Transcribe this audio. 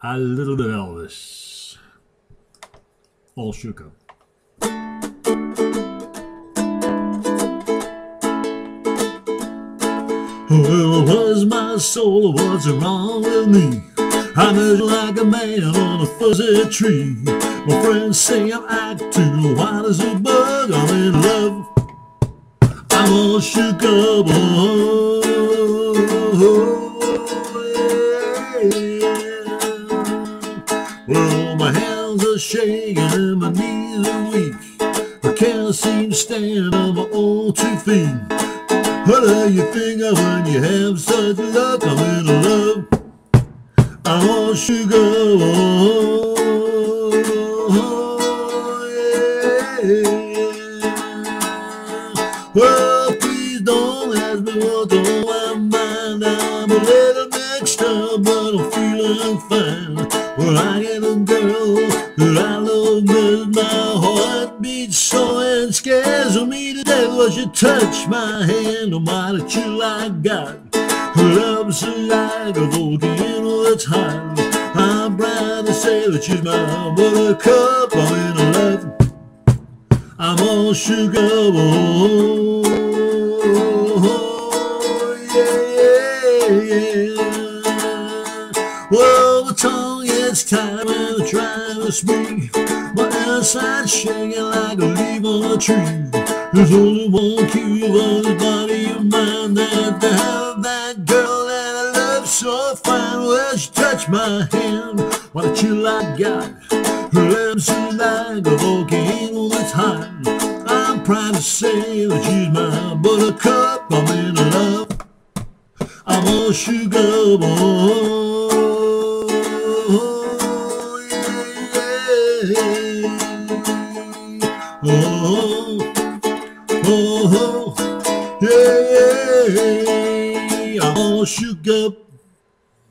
a little bit Elvis. All up. Well, was my soul? What's wrong with me? I'm just like a man on a fuzzy tree. My friends say I'm acting wild as a bug. I'm in love. I'm all shook up. Oh, my hands are shaking and my knees are weak. I can't seem to stand on my own two feet. What do you think of when you have such luck? I'm in love. I want sugar. Oh, yeah. Well, please don't ask me what's on my mind. I'm a little mixed up, but I'm feeling fine. That my heart beats so and scares me to death. Well, you touch my hand, no matter chill I got. Her love's like a volcano that's high. I'm proud to say that she's my buttercup. I'm in love. I'm all sugar. Oh, tongue time I try to speak. My inside shaking like a leaf on a tree. There's only one cue for the body of mine that to have that girl that I love so fine. Well, she touched my hand. What a chill I got. Her lips are like a volcano that's high. I'm proud to say that she's my buttercup. I'm in love. I'm a sugar boy. Oh oh, oh, oh, oh, yeah, yeah. I'm all shook up.